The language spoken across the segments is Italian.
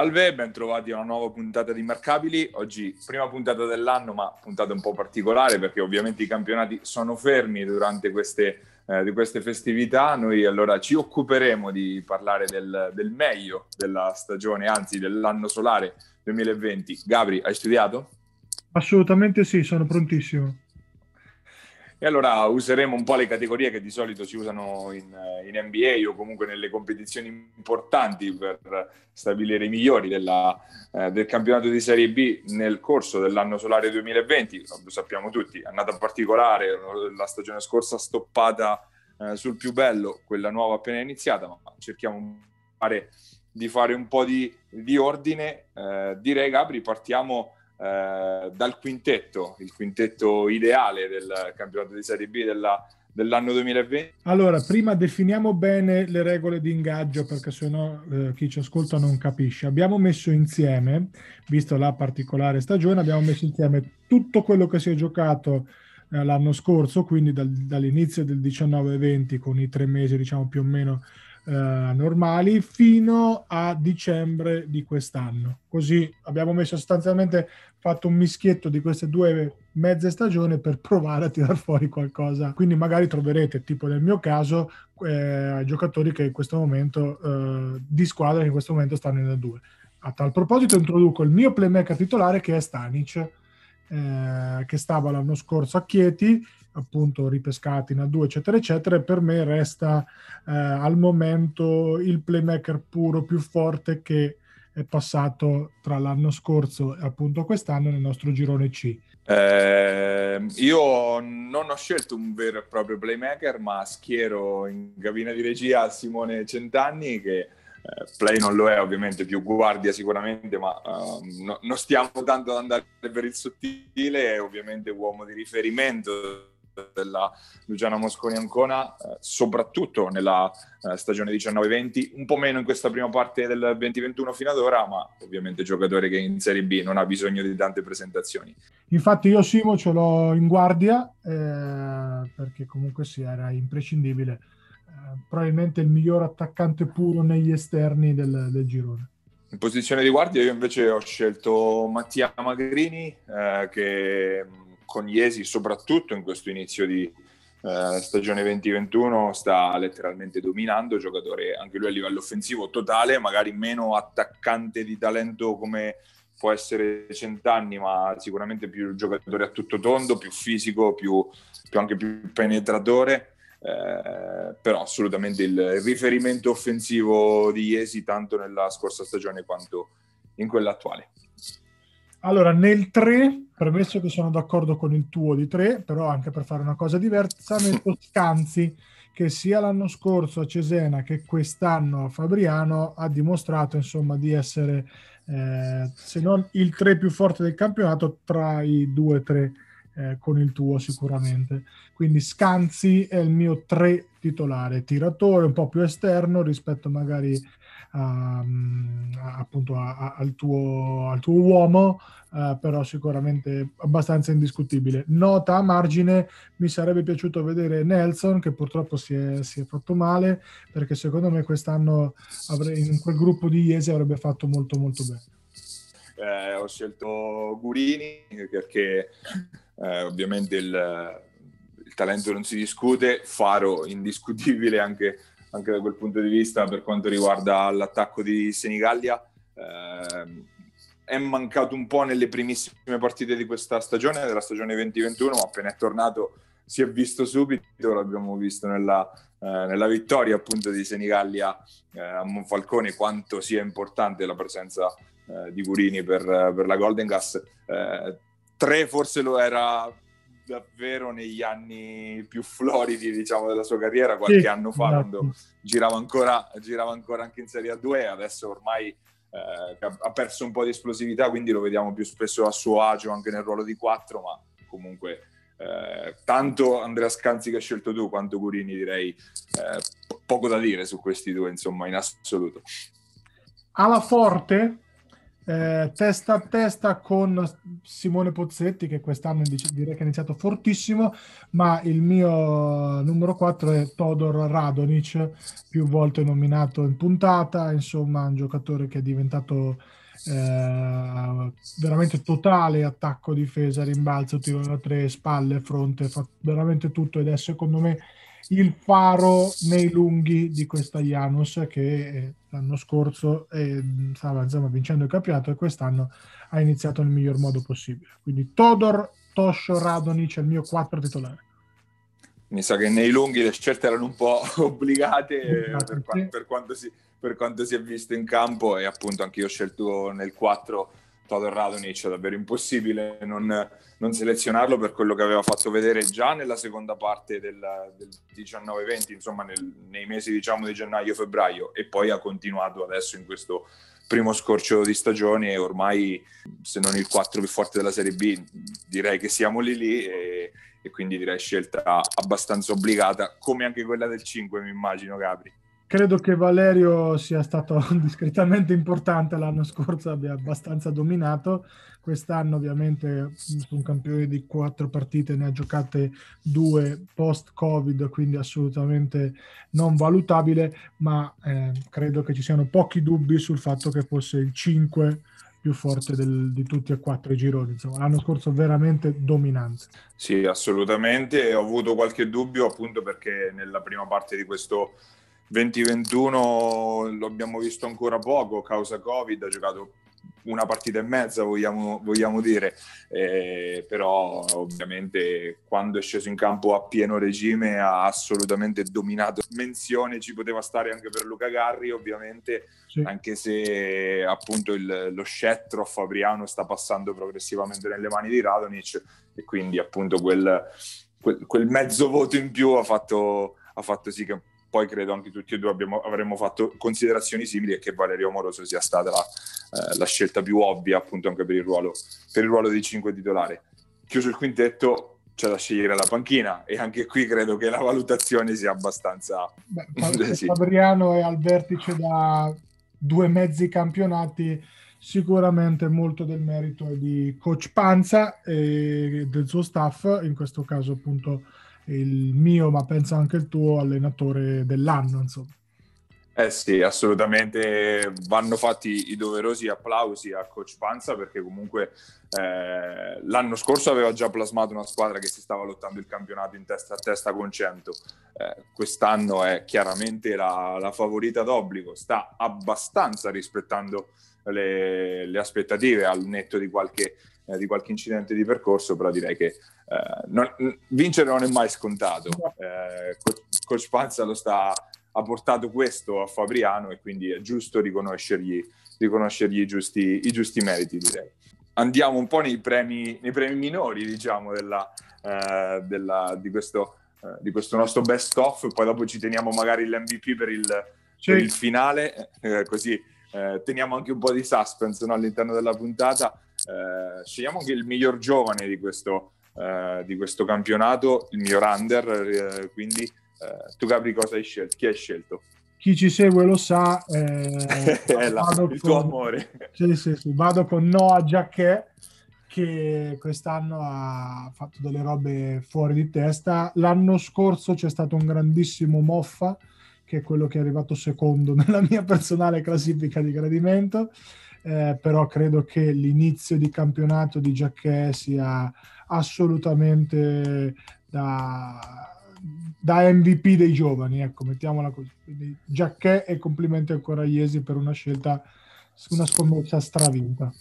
Salve, ben trovati a una nuova puntata di Immarcabili. Oggi prima puntata dell'anno, ma puntata un po' particolare perché ovviamente i campionati sono fermi durante queste, eh, di queste festività. Noi allora ci occuperemo di parlare del, del meglio della stagione, anzi dell'anno solare 2020. Gabri, hai studiato? Assolutamente sì, sono prontissimo. E allora useremo un po' le categorie che di solito si usano in, in NBA o comunque nelle competizioni importanti per stabilire i migliori della, eh, del campionato di Serie B nel corso dell'anno solare 2020. Lo sappiamo tutti, annata particolare, la stagione scorsa stoppata eh, sul più bello, quella nuova appena iniziata, ma cerchiamo di fare un po' di, di ordine. Eh, direi Gabri, partiamo eh, dal quintetto, il quintetto ideale del campionato di Serie B della, dell'anno 2020? Allora, prima definiamo bene le regole di ingaggio perché sennò eh, chi ci ascolta non capisce. Abbiamo messo insieme, visto la particolare stagione, abbiamo messo insieme tutto quello che si è giocato eh, l'anno scorso, quindi dal, dall'inizio del 19-20 con i tre mesi diciamo più o meno eh, normali fino a dicembre di quest'anno. Così abbiamo messo sostanzialmente fatto un mischietto di queste due mezze stagioni per provare a tirar fuori qualcosa. Quindi magari troverete, tipo nel mio caso, eh, giocatori che in questo momento, eh, di squadra in questo momento stanno nella 2. A tal proposito introduco il mio playmaker titolare che è Stanic, eh, che stava l'anno scorso a Chieti, appunto ripescati in A2 eccetera eccetera e per me resta eh, al momento il playmaker puro più forte che è passato tra l'anno scorso e appunto quest'anno nel nostro girone C. Eh, io non ho scelto un vero e proprio playmaker, ma schiero in cabina di regia Simone Centanni che eh, play non lo è ovviamente più guardia sicuramente ma uh, no, non stiamo tanto ad andare per il sottile è ovviamente uomo di riferimento della Luciana Mosconi Ancona, eh, soprattutto nella eh, stagione 19-20, un po' meno in questa prima parte del 2021 fino ad ora, ma ovviamente giocatore che in Serie B non ha bisogno di tante presentazioni. Infatti io Simo ce l'ho in guardia eh, perché comunque sì, era imprescindibile, eh, probabilmente il miglior attaccante puro negli esterni del, del girone. In posizione di guardia io invece ho scelto Mattia Magrini eh, che con Iesi, soprattutto in questo inizio di eh, stagione 2021, sta letteralmente dominando, giocatore anche lui a livello offensivo totale, magari meno attaccante di talento come può essere Centanni, ma sicuramente più giocatore a tutto tondo, più fisico, più, più anche più penetratore. Eh, però assolutamente il riferimento offensivo di Iesi tanto nella scorsa stagione quanto in quella attuale. Allora, nel 3, premesso che sono d'accordo con il tuo di 3, però anche per fare una cosa diversa, metto Scanzi, che sia l'anno scorso a Cesena che quest'anno a Fabriano ha dimostrato insomma di essere, eh, se non il 3 più forte del campionato, tra i 2-3 eh, con il tuo sicuramente. Quindi Scanzi è il mio 3 titolare, tiratore un po' più esterno rispetto magari a, a, appunto a, al, tuo, al, tuo, uomo, uh, però sicuramente abbastanza indiscutibile. Nota a margine, mi sarebbe piaciuto vedere Nelson, che purtroppo si è, si è fatto male, perché secondo me quest'anno avrei, in quel gruppo di Iesi avrebbe fatto molto molto bene. Eh, ho scelto Gurini perché eh, ovviamente il, il talento non si discute, Faro indiscutibile anche anche da quel punto di vista per quanto riguarda l'attacco di Senigallia. Eh, è mancato un po' nelle primissime partite di questa stagione, della stagione 2021, ma appena è tornato si è visto subito, l'abbiamo visto nella, eh, nella vittoria appunto di Senigallia eh, a Monfalcone, quanto sia importante la presenza eh, di Gurini per, per, la Golden Gas. Eh, tre forse lo era davvero negli anni più floridi diciamo, della sua carriera, qualche sì, anno fa, esatto. quando girava ancora, girava ancora anche in Serie A2, adesso ormai eh, ha perso un po' di esplosività, quindi lo vediamo più spesso a suo agio anche nel ruolo di 4, ma comunque eh, tanto Andrea Scanzi che hai scelto tu quanto Gurini direi eh, poco da dire su questi due, insomma, in assoluto. Alla forte eh, testa a testa con Simone Pozzetti che quest'anno direi che ha iniziato fortissimo, ma il mio numero 4 è Todor Radonic, più volte nominato in puntata, insomma un giocatore che è diventato eh, veramente totale attacco, difesa, rimbalzo, tiro da tre, spalle, fronte, fa veramente tutto. Ed è secondo me il faro nei lunghi di questa Janus che l'anno scorso eh, stava insomma, vincendo il campionato e quest'anno ha iniziato nel miglior modo possibile. Quindi Todor, Toscio, Radonic è il mio 4 titolare. Mi sa che nei lunghi le scelte erano un po' obbligate per, per, quanto si, per, quanto si, è visto in campo e appunto anche io ho scelto nel 4 Todor Radonic, è davvero impossibile non, non, selezionarlo per quello che aveva fatto vedere già nella seconda parte del, del 19-20, insomma nel, nei mesi diciamo di gennaio-febbraio e poi ha continuato adesso in questo primo scorcio di stagione ormai se non il 4 più forte della Serie B direi che siamo lì lì e, e quindi direi scelta abbastanza obbligata come anche quella del 5 mi immagino Gabri. Credo che Valerio sia stato discretamente importante l'anno scorso, abbia abbastanza dominato. Quest'anno ovviamente un campione di quattro partite, ne ha giocate due post-Covid, quindi assolutamente non valutabile, ma eh, credo che ci siano pochi dubbi sul fatto che fosse il 5 più forte del, di tutti e quattro i gironi. Insomma, l'anno scorso veramente dominante. Sì, assolutamente. Ho avuto qualche dubbio appunto perché nella prima parte di questo 2021 lo abbiamo visto ancora poco, causa Covid, ha giocato una partita e mezza, vogliamo, vogliamo dire, eh, però ovviamente quando è sceso in campo a pieno regime ha assolutamente dominato. Menzione ci poteva stare anche per Luca Garri, ovviamente, sì. anche se appunto il, lo scettro Fabriano sta passando progressivamente nelle mani di Radonic e quindi appunto quel, quel, quel mezzo voto in più ha fatto, ha fatto sì che poi credo anche tutti e due abbiamo, avremmo fatto considerazioni simili e che Valerio Moroso sia stata la, eh, la scelta più ovvia appunto anche per il ruolo, per il ruolo di 5 titolare. Chiuso il quintetto c'è da scegliere la panchina e anche qui credo che la valutazione sia abbastanza... Beh, sì. Fabriano è al vertice da due mezzi campionati, sicuramente molto del merito di coach Panza e del suo staff, in questo caso appunto il mio, ma penso anche il tuo allenatore dell'anno, insomma. Eh sì, assolutamente vanno fatti i doverosi applausi a Coach Panza perché comunque eh, l'anno scorso aveva già plasmato una squadra che si stava lottando il campionato in testa a testa con 100. Eh, quest'anno è chiaramente la, la, favorita d'obbligo, sta abbastanza rispettando le, le aspettative al netto di qualche, eh, di qualche incidente di percorso, però direi che eh, non, vincere non è mai scontato. Eh, Coach Panza lo sta, ha portato questo a Fabriano e quindi è giusto riconoscergli, riconoscergli i, giusti, i, giusti, meriti, direi. Andiamo un po' nei premi, nei premi minori, diciamo, della, eh, della, di, questo, eh, di, questo, nostro best of, poi dopo ci teniamo magari l'MVP per il, sì. per il finale, eh, così eh, teniamo anche un po' di suspense no, all'interno della puntata. Eh, scegliamo anche il miglior giovane di questo, eh, di questo campionato, il mio under, eh, quindi eh, tu Gabri cosa hai scelto? Chi hai scelto? Chi ci segue lo sa, eh, è la, il con, tuo amore. Sì, sì, sì, vado con Noah Giacchè che quest'anno ha fatto delle robe fuori di testa. L'anno scorso c'è stato un grandissimo Moffa, che è quello che è arrivato secondo nella mia personale classifica di gradimento, eh, però credo che l'inizio di campionato di Giacchè sia assolutamente da, da MVP dei giovani, ecco, mettiamola così. Quindi Giacchè e complimenti ancora a Iesi per una scelta, una scommessa stravinta.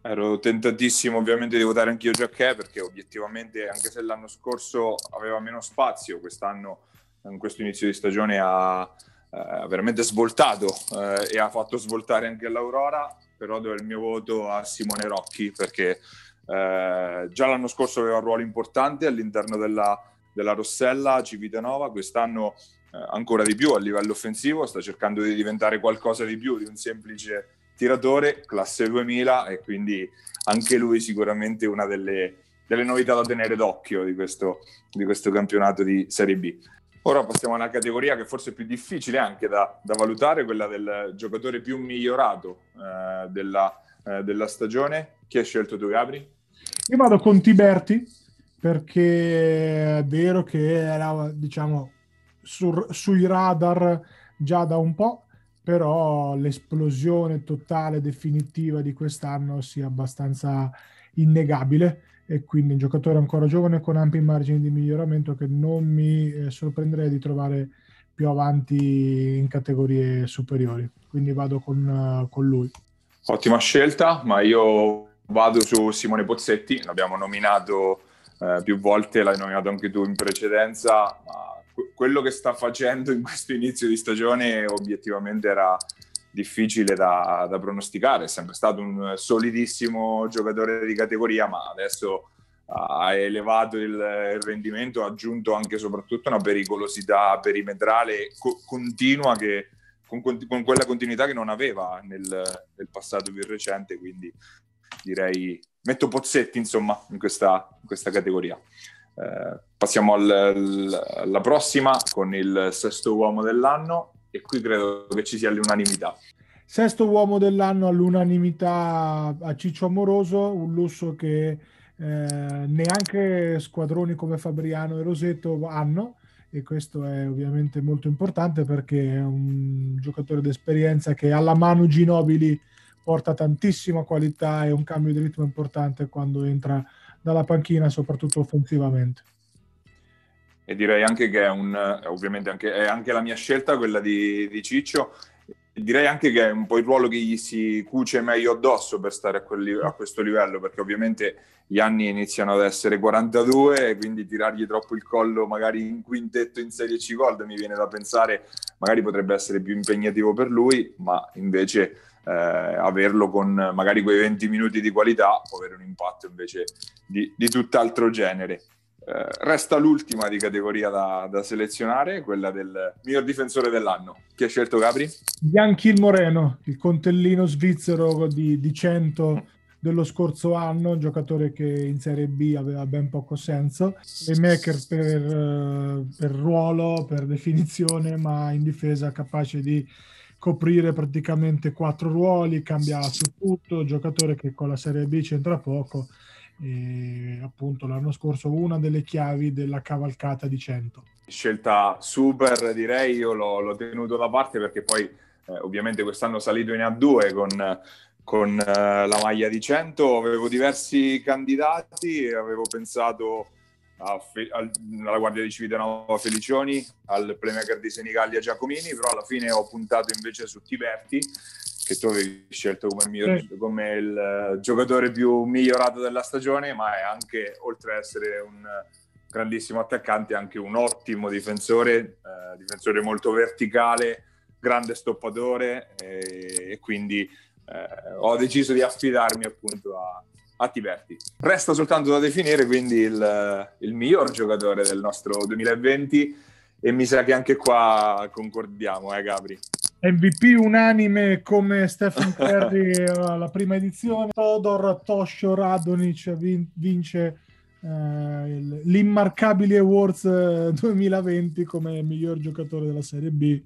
Ero tentatissimo ovviamente di votare anch'io Giacchè perché obiettivamente anche se l'anno scorso aveva meno spazio, quest'anno in questo inizio di stagione ha eh, veramente svoltato eh, e ha fatto svoltare anche l'Aurora, però do il mio voto a Simone Rocchi perché eh, già l'anno scorso aveva un ruolo importante all'interno della, della Rossella Civitanova, quest'anno eh, ancora di più a livello offensivo, sta cercando di diventare qualcosa di più di un semplice tiratore, classe 2000 e quindi anche lui sicuramente una delle, delle novità da tenere d'occhio di questo, di questo campionato di Serie B. Ora passiamo a una categoria che forse è più difficile anche da, da valutare, quella del giocatore più migliorato eh, della, eh, della stagione. Chi hai scelto tu, Gabri? Io vado con Tiberti perché è vero che era, diciamo, sur, sui radar già da un po', però l'esplosione totale, definitiva di quest'anno sia abbastanza innegabile e quindi un giocatore ancora giovane con ampi margini di miglioramento che non mi eh, sorprenderei di trovare più avanti in categorie superiori. Quindi vado con, uh, con lui. Ottima scelta, ma io vado su Simone Pozzetti, l'abbiamo nominato eh, più volte, l'hai nominato anche tu in precedenza, ma quello che sta facendo in questo inizio di stagione obiettivamente era difficile da, da, pronosticare, è sempre stato un solidissimo giocatore di categoria, ma adesso ha elevato il, il rendimento, ha aggiunto anche e soprattutto una pericolosità perimetrale co- continua che, con, con, quella continuità che non aveva nel, nel, passato più recente, quindi direi metto Pozzetti insomma in questa, in questa categoria. Eh, passiamo al, alla prossima con il sesto uomo dell'anno e qui credo che ci sia l'unanimità. Sesto uomo dell'anno all'unanimità a Ciccio Amoroso, un lusso che eh, neanche squadroni come Fabriano e Rosetto hanno e questo è ovviamente molto importante perché è un giocatore d'esperienza che alla mano Ginobili porta tantissima qualità e un cambio di ritmo importante quando entra dalla panchina, soprattutto offensivamente e direi anche che è un, ovviamente anche, è anche la mia scelta quella di, di Ciccio direi anche che è un po' il ruolo che gli si cuce meglio addosso per stare a, quel, a, questo livello, perché ovviamente gli anni iniziano ad essere 42 e quindi tirargli troppo il collo magari in quintetto in Serie C Gold mi viene da pensare magari potrebbe essere più impegnativo per lui, ma invece eh, averlo con magari quei 20 minuti di qualità può avere un impatto invece di, di tutt'altro genere. Eh, resta l'ultima di categoria da, da, selezionare, quella del miglior difensore dell'anno. Chi ha scelto Gabri? Bianchil Moreno, il contellino svizzero di, di 100 dello scorso anno, un giocatore che in Serie B aveva ben poco senso, playmaker per, eh, per ruolo, per definizione, ma in difesa capace di coprire praticamente quattro ruoli, cambia su tutto, giocatore che con la Serie B c'entra poco e appunto l'anno scorso una delle chiavi della cavalcata di 100. Scelta super direi, io l'ho, l'ho tenuto da parte perché poi eh, ovviamente quest'anno salito in A2 con, con eh, la maglia di 100, avevo diversi candidati avevo pensato Fe- al, alla Guardia di Civitanova Felicioni, al playmaker di Senigallia Giacomini, però alla fine ho puntato invece su Tiberti che tu avevi scelto come, miglior, sì. come il uh, giocatore più migliorato della stagione, ma è anche, oltre ad essere un grandissimo attaccante, anche un ottimo difensore, uh, difensore molto verticale, grande stoppatore e, e quindi uh, ho deciso di affidarmi appunto a, a Tiberti. Resta soltanto da definire quindi il, il miglior giocatore del nostro 2020 e mi sa che anche qua concordiamo, eh Gabri? MVP unanime come Stephen Curry alla prima edizione. Todor Toscio Radonic vince eh, l'Immarcabili Awards 2020 eh, come miglior giocatore della Serie B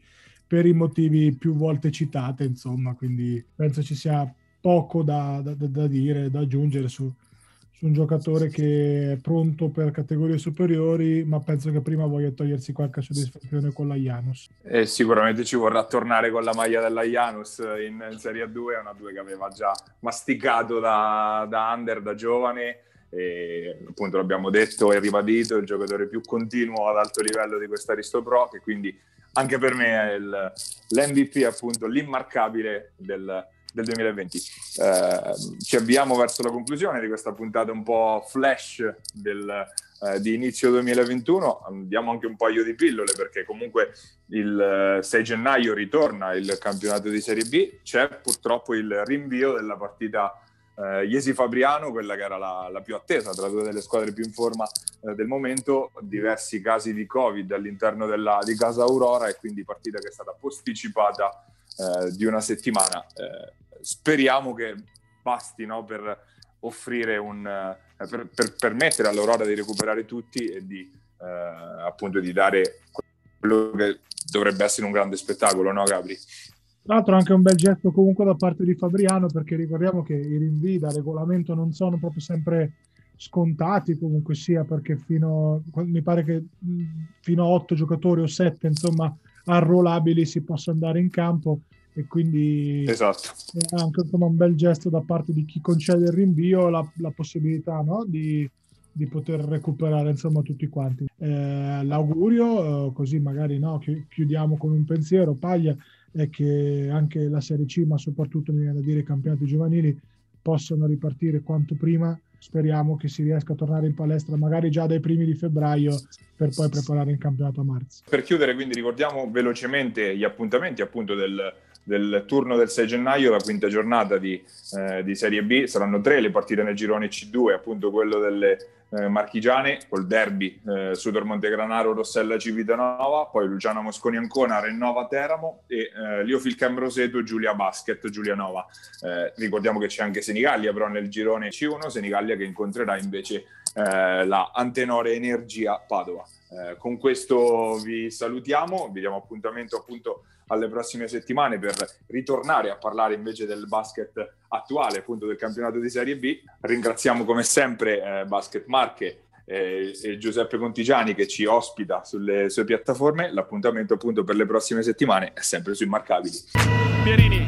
per i motivi più volte citate, insomma, quindi penso ci sia poco da, da, da dire, da aggiungere su, un giocatore che è pronto per categorie superiori, ma penso che prima voglia togliersi qualche soddisfazione con la Janus. E sicuramente ci vorrà tornare con la maglia della Janus in, in Serie 2, è una 2 che aveva già masticato da, da under, da giovane, e appunto l'abbiamo detto e ribadito, il giocatore più continuo ad alto livello di questa Aristo Pro, che quindi anche per me è il, l'MVP, appunto l'immarcabile del, del 2020. Eh, ci avviamo verso la conclusione di questa puntata un po' flash del, eh, di inizio 2021. Andiamo anche un paio di pillole perché comunque il 6 eh, gennaio ritorna il campionato di Serie B. C'è purtroppo il rinvio della partita eh, Iesi Fabriano, quella che era la, la, più attesa tra due delle squadre più in forma eh, del momento, diversi casi di Covid all'interno della, di Casa Aurora e quindi partita che è stata posticipata eh, di una settimana. Eh, speriamo che basti no, per offrire un eh, per, per, permettere all'Aurora di recuperare tutti e di eh, appunto di dare quello che dovrebbe essere un grande spettacolo, no Gabri? Tra l'altro anche un bel gesto comunque da parte di Fabriano perché ricordiamo che i rinvii da regolamento non sono proprio sempre scontati comunque sia perché fino mi pare che fino a otto giocatori o sette insomma arruolabili si possa andare in campo e quindi esatto. è anche insomma, un bel gesto da parte di chi concede il rinvio la, la possibilità no? di, di, poter recuperare insomma tutti quanti eh, l'augurio eh, così magari no, chiudiamo con un pensiero Paglia è che anche la Serie C ma soprattutto mi viene da dire i campionati giovanili possano ripartire quanto prima speriamo che si riesca a tornare in palestra magari già dai primi di febbraio per poi preparare il campionato a marzo. Per chiudere quindi ricordiamo velocemente gli appuntamenti appunto del, del turno del 6 gennaio, la quinta giornata di, eh, di, Serie B. Saranno tre le partite nel girone C2, appunto quello delle eh, Marchigiane, col derby eh, Sudor Montegranaro, Rossella Civitanova, poi Luciano Mosconi Ancona, Rennova Teramo e eh, Liofil Cambroseto, Giulia Basket, Giulianova. Eh, ricordiamo che c'è anche Senigallia però nel girone C1, Senigallia che incontrerà invece eh, la Antenore Energia Padova. Eh, con questo vi salutiamo, vi diamo appuntamento appunto alle prossime settimane per ritornare a parlare invece del basket attuale, appunto del campionato di Serie B. Ringraziamo come sempre eh, Basket Marche eh, e Giuseppe Contigiani che ci ospita sulle sue piattaforme. L'appuntamento appunto per le prossime settimane è sempre su Immarcabili. Pierini